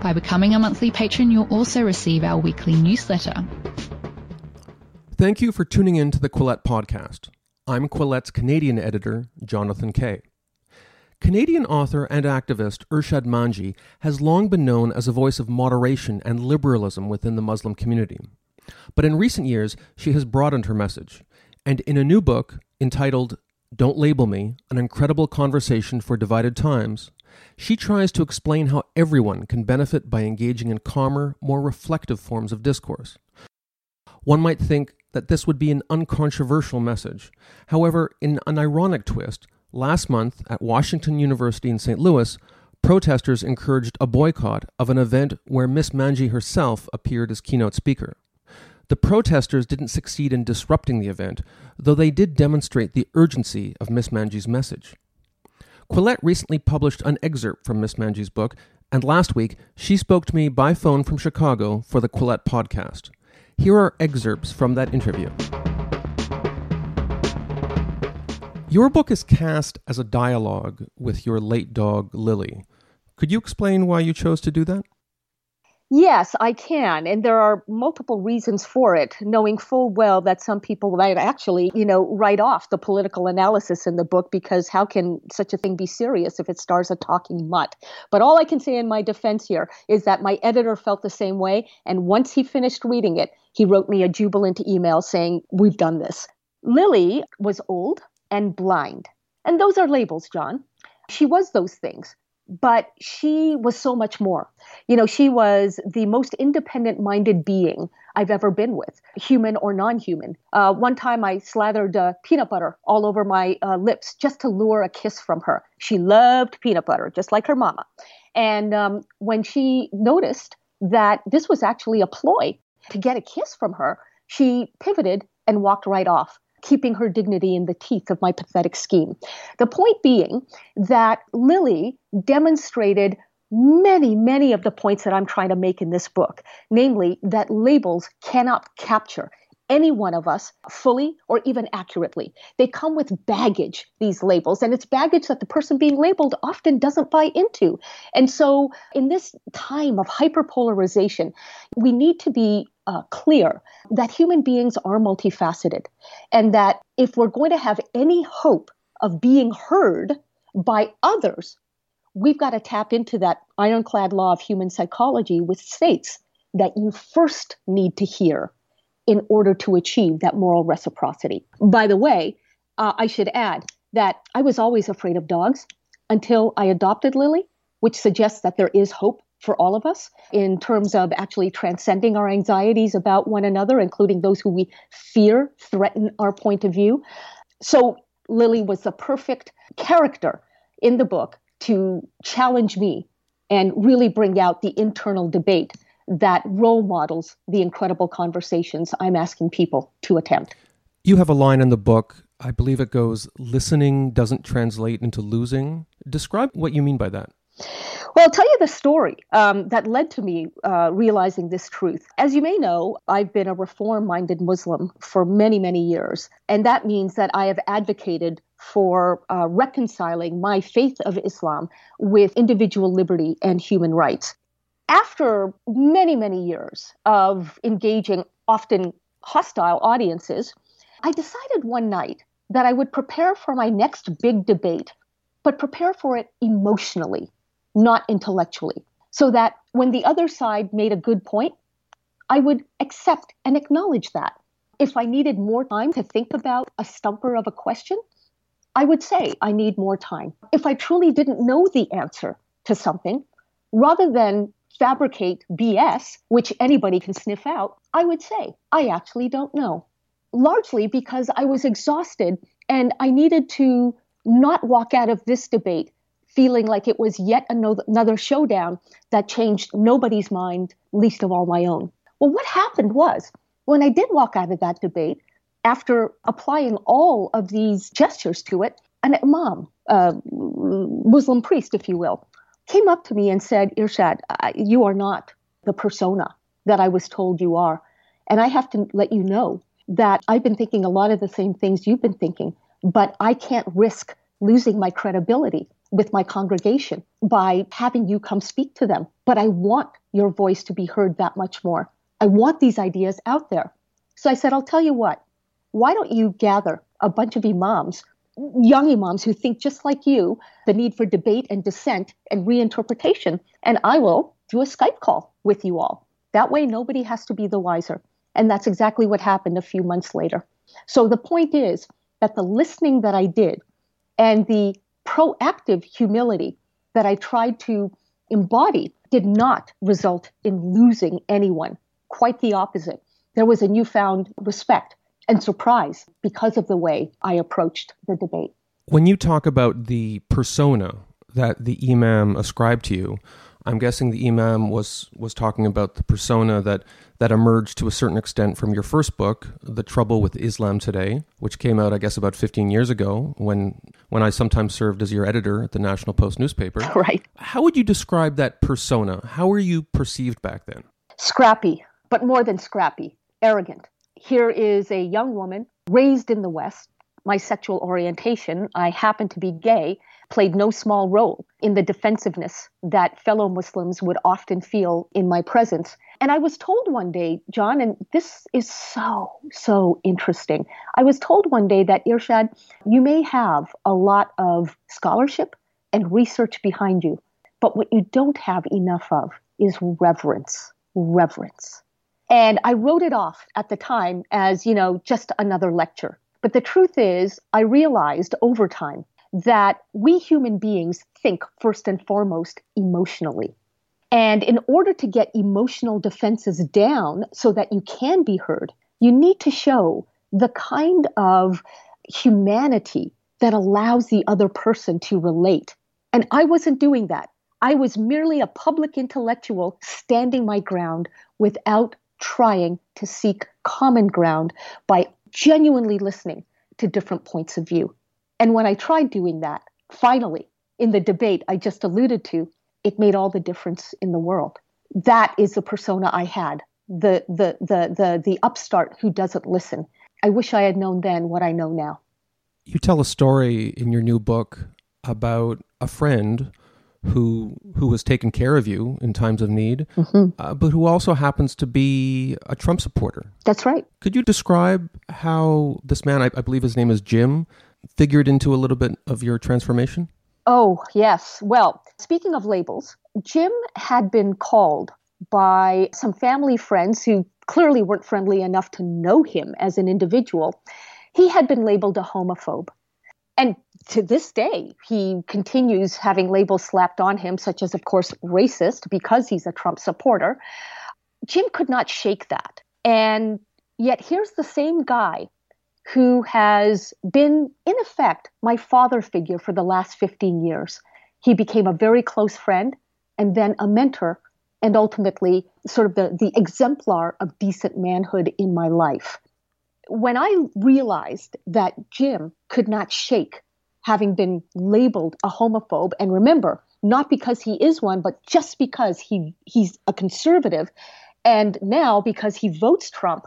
By becoming a monthly patron, you'll also receive our weekly newsletter. Thank you for tuning in to the Quillette podcast. I'm Quillette's Canadian editor, Jonathan Kay. Canadian author and activist Irshad Manji has long been known as a voice of moderation and liberalism within the Muslim community. But in recent years, she has broadened her message. And in a new book entitled Don't Label Me An Incredible Conversation for Divided Times, she tries to explain how everyone can benefit by engaging in calmer, more reflective forms of discourse. One might think that this would be an uncontroversial message. However, in an ironic twist, last month at Washington University in St. Louis, protesters encouraged a boycott of an event where Miss Manji herself appeared as keynote speaker. The protesters didn't succeed in disrupting the event, though they did demonstrate the urgency of Miss Manji's message. Quillette recently published an excerpt from Miss Manji's book, and last week she spoke to me by phone from Chicago for the Quillette podcast. Here are excerpts from that interview. Your book is cast as a dialogue with your late dog, Lily. Could you explain why you chose to do that? Yes, I can. And there are multiple reasons for it, knowing full well that some people might actually, you know, write off the political analysis in the book because how can such a thing be serious if it stars a talking mutt? But all I can say in my defense here is that my editor felt the same way. And once he finished reading it, he wrote me a jubilant email saying, We've done this. Lily was old and blind. And those are labels, John. She was those things but she was so much more. You know, she was the most independent minded being I've ever been with, human or non human. Uh, one time I slathered uh, peanut butter all over my uh, lips just to lure a kiss from her. She loved peanut butter, just like her mama. And um, when she noticed that this was actually a ploy to get a kiss from her, she pivoted and walked right off keeping her dignity in the teeth of my pathetic scheme. The point being that Lily demonstrated many, many of the points that I'm trying to make in this book, namely that labels cannot capture any one of us fully or even accurately. They come with baggage, these labels, and it's baggage that the person being labeled often doesn't buy into. And so, in this time of hyperpolarization, we need to be uh, clear that human beings are multifaceted and that if we're going to have any hope of being heard by others, we've got to tap into that ironclad law of human psychology, which states that you first need to hear in order to achieve that moral reciprocity. By the way, uh, I should add that I was always afraid of dogs until I adopted Lily, which suggests that there is hope for all of us in terms of actually transcending our anxieties about one another, including those who we fear threaten our point of view. So Lily was the perfect character in the book to challenge me and really bring out the internal debate that role models the incredible conversations I'm asking people to attempt. You have a line in the book, I believe it goes, listening doesn't translate into losing. Describe what you mean by that. Well, I'll tell you the story um, that led to me uh, realizing this truth. As you may know, I've been a reform minded Muslim for many, many years. And that means that I have advocated for uh, reconciling my faith of Islam with individual liberty and human rights. After many, many years of engaging often hostile audiences, I decided one night that I would prepare for my next big debate, but prepare for it emotionally not intellectually. So that when the other side made a good point, I would accept and acknowledge that. If I needed more time to think about a stumper of a question, I would say I need more time. If I truly didn't know the answer to something, rather than fabricate BS, which anybody can sniff out, I would say I actually don't know. Largely because I was exhausted and I needed to not walk out of this debate feeling like it was yet another showdown that changed nobody's mind, least of all my own. Well, what happened was When I did walk out of that debate, after applying all of these gestures to it, an imam, a Muslim priest, if you will, came up to me and said, Irshad, you are not the persona that I was told you are. And I have to let you know that I've been thinking a lot of the same things you've been thinking, but I can't risk losing my credibility with my congregation by having you come speak to them. But I want your voice to be heard that much more. I want these ideas out there. So I said, I'll tell you what, why don't you gather a bunch of imams, young imams who think just like you, the need for debate and dissent and reinterpretation, and I will do a Skype call with you all. That way, nobody has to be the wiser. And that's exactly what happened a few months later. So the point is that the listening that I did and the proactive humility that I tried to embody did not result in losing anyone. Quite the opposite. There was a newfound respect and surprise because of the way I approached the debate. When you talk about the persona that the imam ascribed to you, I'm guessing the imam was was talking about the persona that that emerged to a certain extent from your first book, The Trouble with Islam Today, which came out I guess about 15 years ago when when I sometimes served as your editor at the National Post newspaper. Right. How would you describe that persona? How were you perceived back then? Scrappy, but more than scrappy, arrogant. Here is a young woman raised in the West. My sexual orientation, I happen to be gay, played no small role in the defensiveness that fellow Muslims would often feel in my presence. And I was told one day, John, and this is so, so interesting. I was told one day that Irshad, you may have a lot of scholarship and research behind you, but what you don't have enough of is reverence. Reverence. And I wrote it off at the time as, you know, just another lecture. But the truth is, I realized over time that we human beings think first and foremost emotionally. And in order to get emotional defenses down so that you can be heard, you need to show the kind of humanity that allows the other person to relate. And I wasn't doing that. I was merely a public intellectual standing my ground without trying to seek common ground by genuinely listening to different points of view. And when I tried doing that, finally, in the debate I just alluded to, it made all the difference in the world. That is the persona I had, the the the the the upstart who doesn't listen. I wish I had known then what I know now. You tell a story in your new book about a friend who who has taken care of you in times of need, mm-hmm. uh, but who also happens to be a Trump supporter. That's right. Could you describe how this man, I, I believe his name is Jim, figured into a little bit of your transformation? Oh, yes. Well, speaking of labels, Jim had been called by some family friends who clearly weren't friendly enough to know him as an individual. He had been labeled a homophobe. And to this day, he continues having labels slapped on him, such as, of course, racist, because he's a Trump supporter. Jim could not shake that. And yet, here's the same guy who has been, in effect, my father figure for the last 15 years. He became a very close friend and then a mentor, and ultimately, sort of the, the exemplar of decent manhood in my life. When I realized that Jim could not shake having been labeled a homophobe, and remember, not because he is one, but just because he he's a conservative, and now because he votes Trump,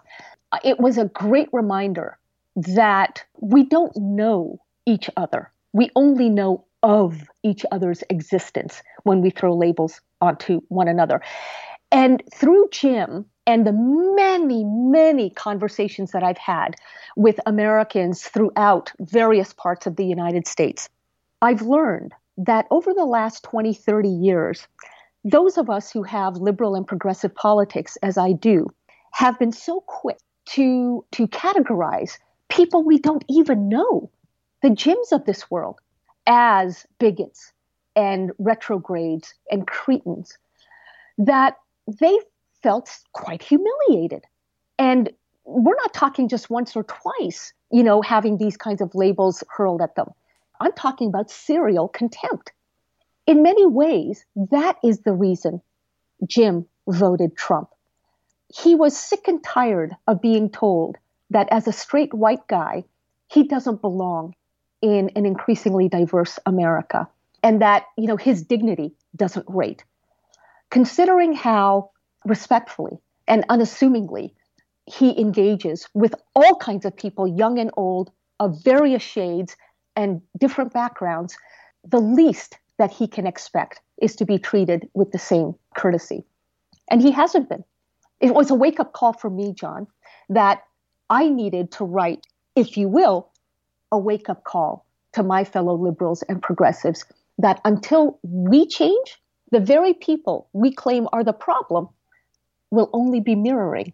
uh, it was a great reminder that we don't know each other. We only know of each other's existence when we throw labels onto one another. And through Jim and the many, many conversations that I've had with Americans throughout various parts of the United States, I've learned that over the last 20, 30 years, those of us who have liberal and progressive politics, as I do, have been so quick to, to categorize people we don't even know, the Jims of this world, as bigots and retrogrades and cretins, that they felt quite humiliated. And we're not talking just once or twice, you know, having these kinds of labels hurled at them. I'm talking about serial contempt. In many ways, that is the reason Jim voted Trump. he was sick and tired of being told that as a straight white guy, he doesn't belong in an increasingly diverse America and that, you know, his dignity doesn't rate. Considering how respectfully and unassumingly he engages with all kinds of people, young and old, of various shades and different backgrounds, the least that he can expect is to be treated with the same courtesy. And he hasn't been. It was a wake up call for me, John, that I needed to write, if you will, a wake up call to my fellow liberals and progressives that until we change, the very people we claim are the problem will only be mirroring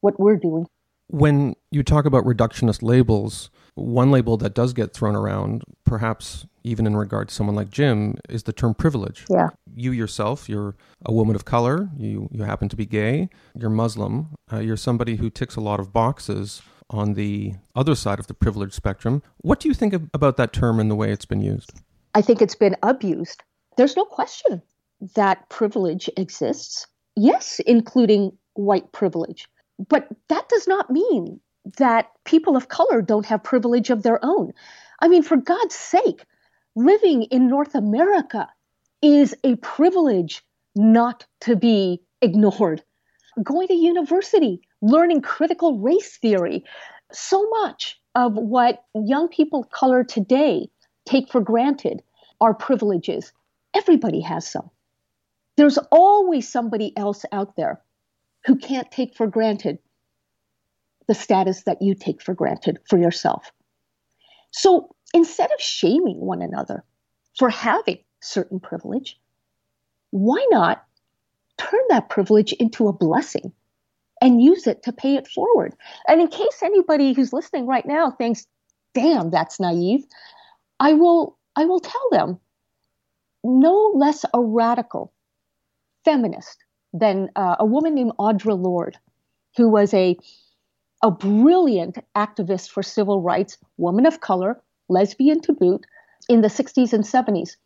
what we're doing. When you talk about reductionist labels, one label that does get thrown around, perhaps even in regard to someone like Jim, is the term privilege. Yeah. You yourself, you're a woman of color, you, you happen to be gay, you're Muslim, uh, you're somebody who ticks a lot of boxes on the other side of the privilege spectrum. What do you think of, about that term and the way it's been used? I think it's been abused. There's no question that privilege exists. Yes, including white privilege. But that does not mean that people of color don't have privilege of their own. I mean, for God's sake, living in North America is a privilege not to be ignored. Going to university, learning critical race theory, so much of what young people of color today take for granted are privileges. Everybody has some. There's always somebody else out there who can't take for granted the status that you take for granted for yourself. So instead of shaming one another for having certain privilege, why not turn that privilege into a blessing and use it to pay it forward? And in case anybody who's listening right now thinks, damn, that's naive, I will I will tell them no less a radical feminist than uh, a woman named Audre Lorde, who was a a brilliant activist for civil rights, woman of color, lesbian to boot, in the 60s and 70s,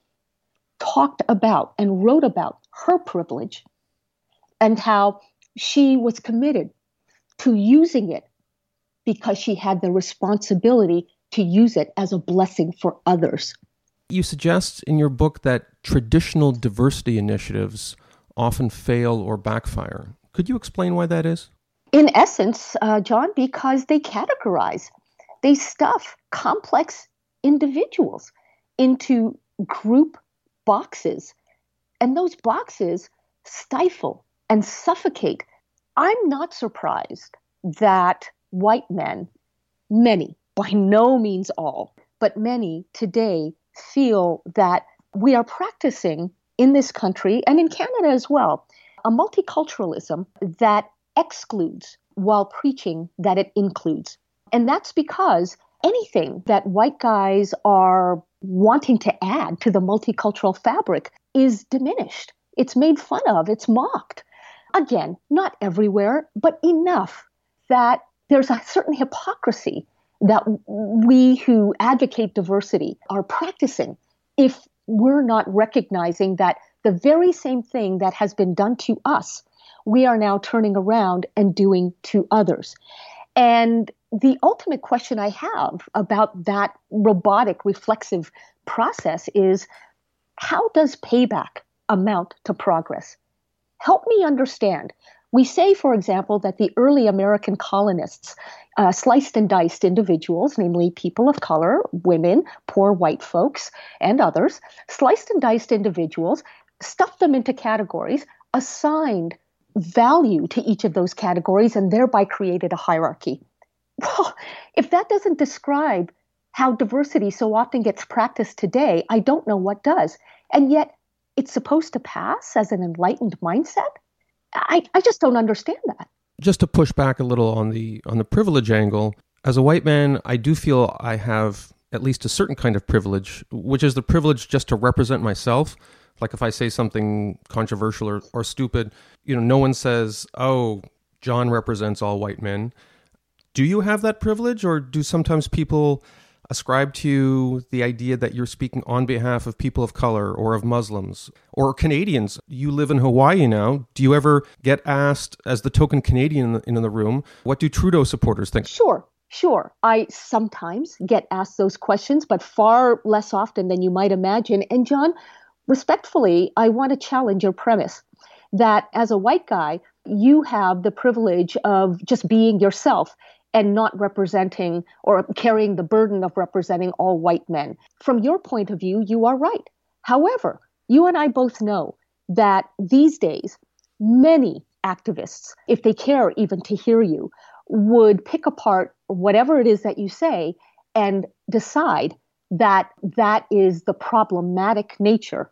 talked about and wrote about her privilege and how she was committed to using it because she had the responsibility to use it as a blessing for others. You suggest in your book that traditional diversity initiatives often fail or backfire. Could you explain why that is? In essence, uh, John, because they categorize, they stuff complex individuals into group boxes. And those boxes stifle and suffocate. I'm not surprised that white men, many, by no means all, but many today feel that we are practicing in this country and in Canada as well a multiculturalism that excludes while preaching that it includes. And that's because anything that white guys are wanting to add to the multicultural fabric is diminished. It's made fun of, it's mocked. Again, not everywhere, but enough that there's a certain hypocrisy that we who advocate diversity are practicing if we're not recognizing that the very same thing that has been done to us, we are now turning around and doing to others. And the ultimate question I have about that robotic reflexive process is how does payback amount to progress? Help me understand we say, for example, that the early American colonists uh, sliced and diced individuals, namely people of color, women, poor white folks, and others, sliced and diced individuals, stuffed them into categories, assigned value to each of those categories, and thereby created a hierarchy. Well, if that doesn't describe how diversity so often gets practiced today, I don't know what does. And yet, it's supposed to pass as an enlightened mindset? I, I just don't understand that. Just to push back a little on the on the privilege angle, as a white man, I do feel I have at least a certain kind of privilege, which is the privilege just to represent myself. Like if I say something controversial or, or stupid, you know, no one says, "Oh, John represents all white men." Do you have that privilege, or do sometimes people ascribe to the idea that you're speaking on behalf of people of color or of Muslims or Canadians. You live in Hawaii now. Do you ever get asked, as the token Canadian in the room, what do Trudeau supporters think? Sure. Sure, I sometimes get asked those questions, but far less often than you might imagine. And John, respectfully, I want to challenge your premise that as a white guy, you have the privilege of just being yourself and not representing or carrying the burden of representing all white men. From your point of view, you are right. However, you and I both know that these days, many activists, if they care even to hear you, would pick apart whatever it is that you say and decide that that is the problematic nature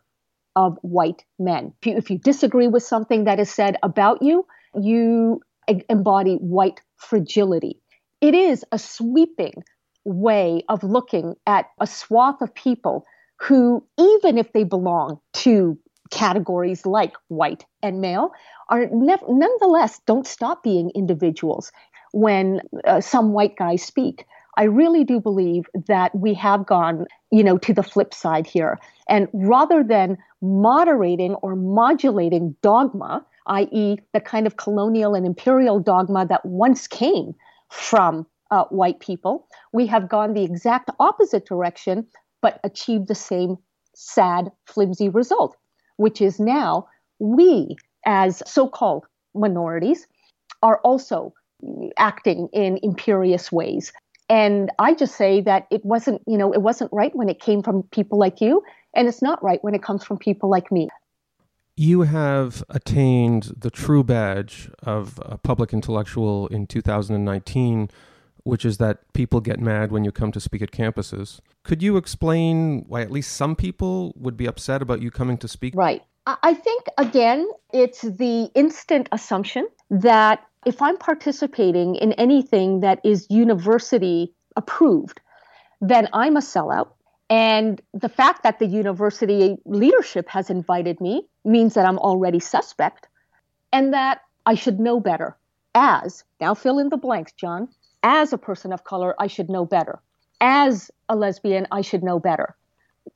of white men. If you, if you disagree with something that is said about you, you embody white fragility it is a sweeping way of looking at a swath of people who, even if they belong to categories like white and male, are nonetheless don't stop being individuals when uh, some white guys speak. I really do believe that we have gone, you know, to the flip side here. And rather than moderating or modulating dogma, i.e., the kind of colonial and imperial dogma that once came from uh, white people. We have gone the exact opposite direction, but achieved the same sad, flimsy result, which is now we, as so called minorities, are also acting in imperious ways. And I just say that it wasn't, you know, it wasn't right when it came from people like you, and it's not right when it comes from people like me you have attained the true badge of a public intellectual in 2019, which is that people get mad when you come to speak at campuses. Could you explain why at least some people would be upset about you coming to speak? Right. I think, again, it's the instant assumption that if I'm participating in anything that is university approved, then I'm a sellout and the fact that the university leadership has invited me means that I'm already suspect and that I should know better. As, now fill in the blanks, John, as a person of color, I should know better. As a lesbian, I should know better.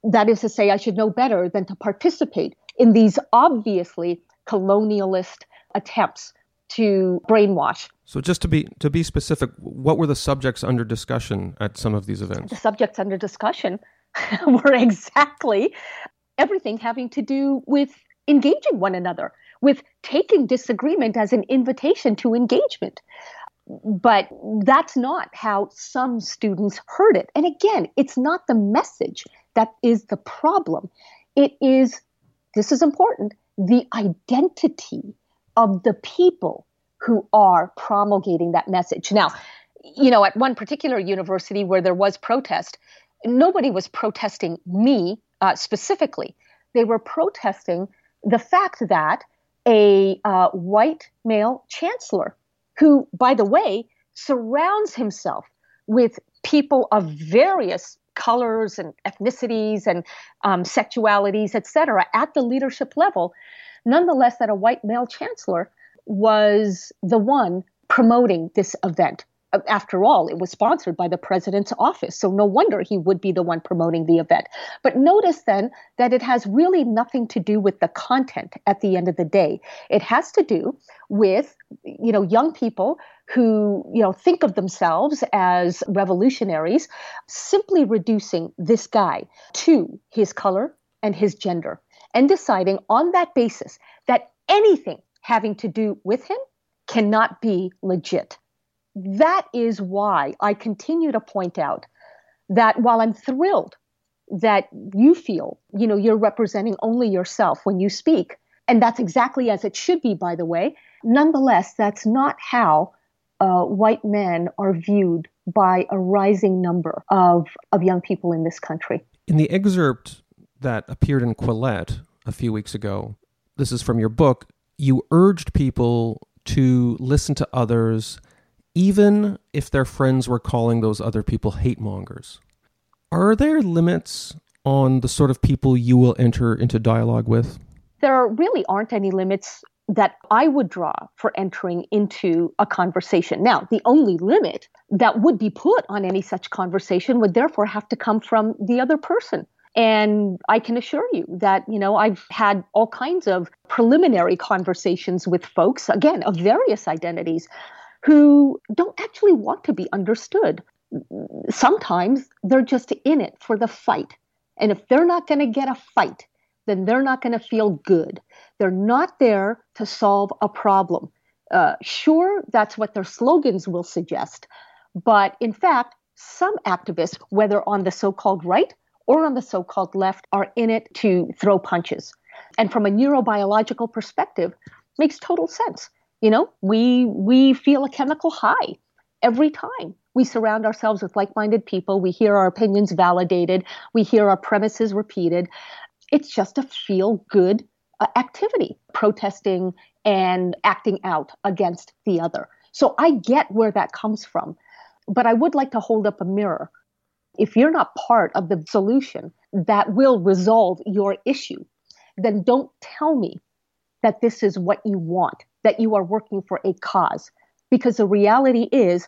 That is to say, I should know better than to participate in these obviously colonialist attempts to brainwash. So just to be to be specific, what were the subjects under discussion at some of these events? The subjects under discussion were exactly everything having to do with engaging one another, with taking disagreement as an invitation to engagement. But that's not how some students heard it. And again, it's not the message that is the problem. It is, this is important, the identity of the people who are promulgating that message. Now, you know, at one particular university where there was protest, nobody was protesting me uh, specifically. They were protesting the fact that a uh, white male chancellor, who, by the way, surrounds himself with people of various colors and ethnicities and um, sexualities, etc., at the leadership level, nonetheless, that a white male chancellor was the one promoting this event after all, it was sponsored by the president's office. So no wonder he would be the one promoting the event. But notice then that it has really nothing to do with the content at the end of the day. It has to do with, you know, young people who, you know, think of themselves as revolutionaries, simply reducing this guy to his color and his gender and deciding on that basis that anything having to do with him cannot be legit that is why I continue to point out that while I'm thrilled that you feel, you know, you're representing only yourself when you speak, and that's exactly as it should be, by the way, nonetheless, that's not how uh, white men are viewed by a rising number of, of young people in this country. In the excerpt that appeared in Quillette a few weeks ago, this is from your book, you urged people to listen to others even if their friends were calling those other people hate mongers. Are there limits on the sort of people you will enter into dialogue with? There really aren't any limits that I would draw for entering into a conversation. Now, the only limit that would be put on any such conversation would therefore have to come from the other person. And I can assure you that, you know, I've had all kinds of preliminary conversations with folks, again, of various identities, who don't actually want to be understood. Sometimes they're just in it for the fight. And if they're not going to get a fight, then they're not going to feel good. They're not there to solve a problem. Uh, sure, that's what their slogans will suggest. But in fact, some activists, whether on the so called right or on the so called left, are in it to throw punches. And from a neurobiological perspective, makes total sense. You know, we we feel a chemical high every time we surround ourselves with like-minded people. We hear our opinions validated. We hear our premises repeated. It's just a feel-good uh, activity, protesting and acting out against the other. So I get where that comes from, but I would like to hold up a mirror. If you're not part of the solution that will resolve your issue, then don't tell me that this is what you want that you are working for a cause. Because the reality is,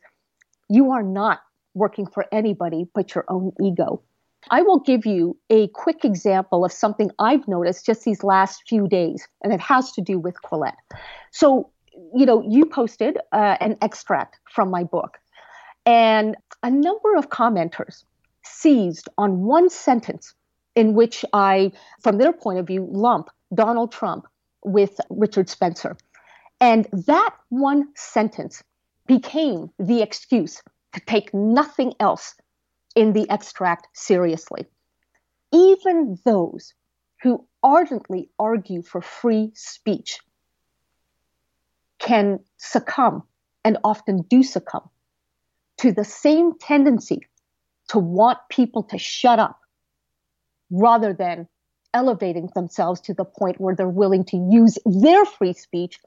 you are not working for anybody but your own ego. I will give you a quick example of something I've noticed just these last few days, and it has to do with Quillette. So, you know, you posted uh, an extract from my book, and a number of commenters seized on one sentence in which I, from their point of view, lump Donald Trump with Richard Spencer. And that one sentence became the excuse to take nothing else in the extract seriously. Even those who ardently argue for free speech can succumb and often do succumb to the same tendency to want people to shut up rather than elevating themselves to the point where they're willing to use their free speech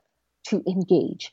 to engage.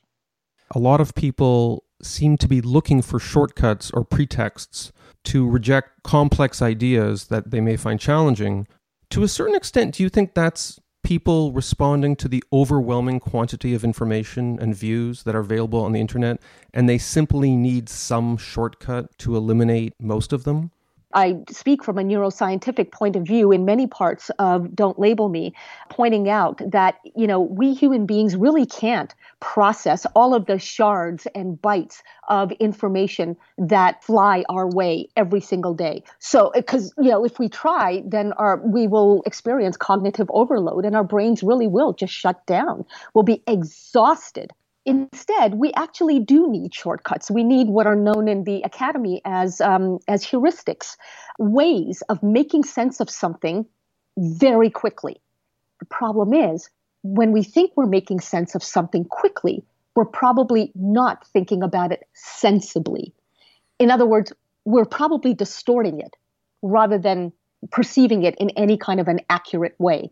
A lot of people seem to be looking for shortcuts or pretexts to reject complex ideas that they may find challenging. To a certain extent, do you think that's people responding to the overwhelming quantity of information and views that are available on the internet, and they simply need some shortcut to eliminate most of them? I speak from a neuroscientific point of view in many parts of Don't Label Me, pointing out that, you know, we human beings really can't process all of the shards and bytes of information that fly our way every single day. So, because, you know, if we try, then our, we will experience cognitive overload and our brains really will just shut down. We'll be exhausted Instead, we actually do need shortcuts. We need what are known in the academy as um, as heuristics, ways of making sense of something very quickly. The problem is when we think we're making sense of something quickly, we're probably not thinking about it sensibly. In other words, we're probably distorting it rather than perceiving it in any kind of an accurate way.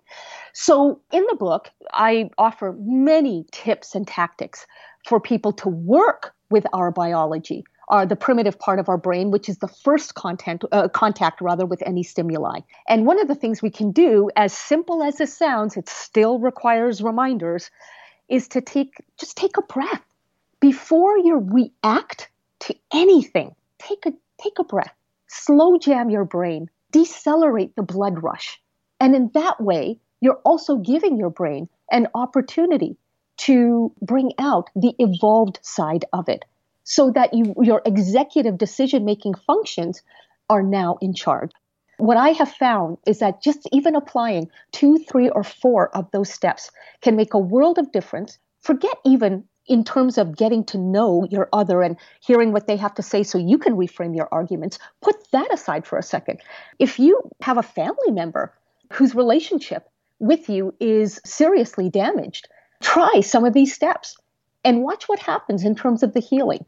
So, in the book, I offer many tips and tactics for people to work with our biology, our, the primitive part of our brain, which is the first content, uh, contact rather with any stimuli. And one of the things we can do, as simple as this sounds, it still requires reminders, is to take just take a breath before you react to anything. Take a take a breath. Slow jam your brain decelerate the blood rush. And in that way, you're also giving your brain an opportunity to bring out the evolved side of it so that you, your executive decision making functions are now in charge. What I have found is that just even applying two, three, or four of those steps can make a world of difference. Forget even in terms of getting to know your other and hearing what they have to say so you can reframe your arguments, put that aside for a second. If you have a family member whose relationship with you is seriously damaged, try some of these steps and watch what happens in terms of the healing.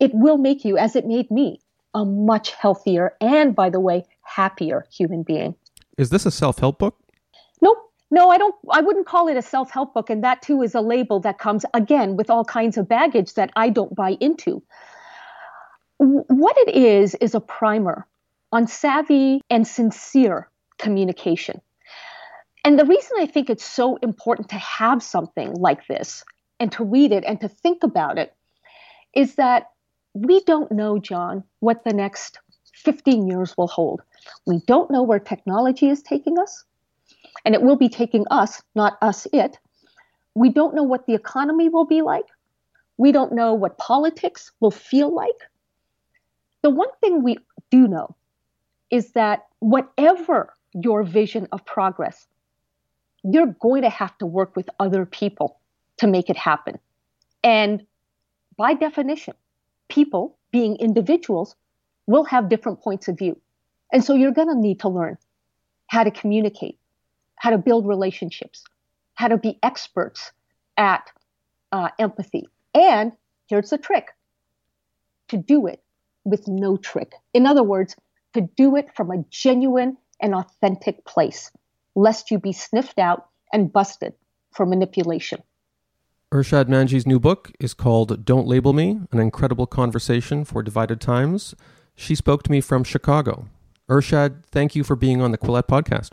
It will make you, as it made me, a much healthier and, by the way, happier human being. Is this a self help book? Nope. No, I don't. I wouldn't call it a self help book. And that too is a label that comes again with all kinds of baggage that I don't buy into. What it is, is a primer on savvy and sincere communication. And the reason I think it's so important to have something like this and to read it and to think about it is that we don't know, John, what the next 15 years will hold. We don't know where technology is taking us, and it will be taking us, not us it. We don't know what the economy will be like. We don't know what politics will feel like. The one thing we do know is that whatever your vision of progress, you're going to have to work with other people to make it happen. And by definition, people, being individuals, will have different points of view. And so you're going to need to learn how to communicate, how to build relationships, how to be experts at uh, empathy. And here's the trick to do it with no trick. In other words, to do it from a genuine and authentic place, lest you be sniffed out and busted for manipulation. Irshad Manji's new book is called Don't Label Me An Incredible Conversation for Divided Times. She spoke to me from Chicago. Irshad, thank you for being on the Quillette podcast.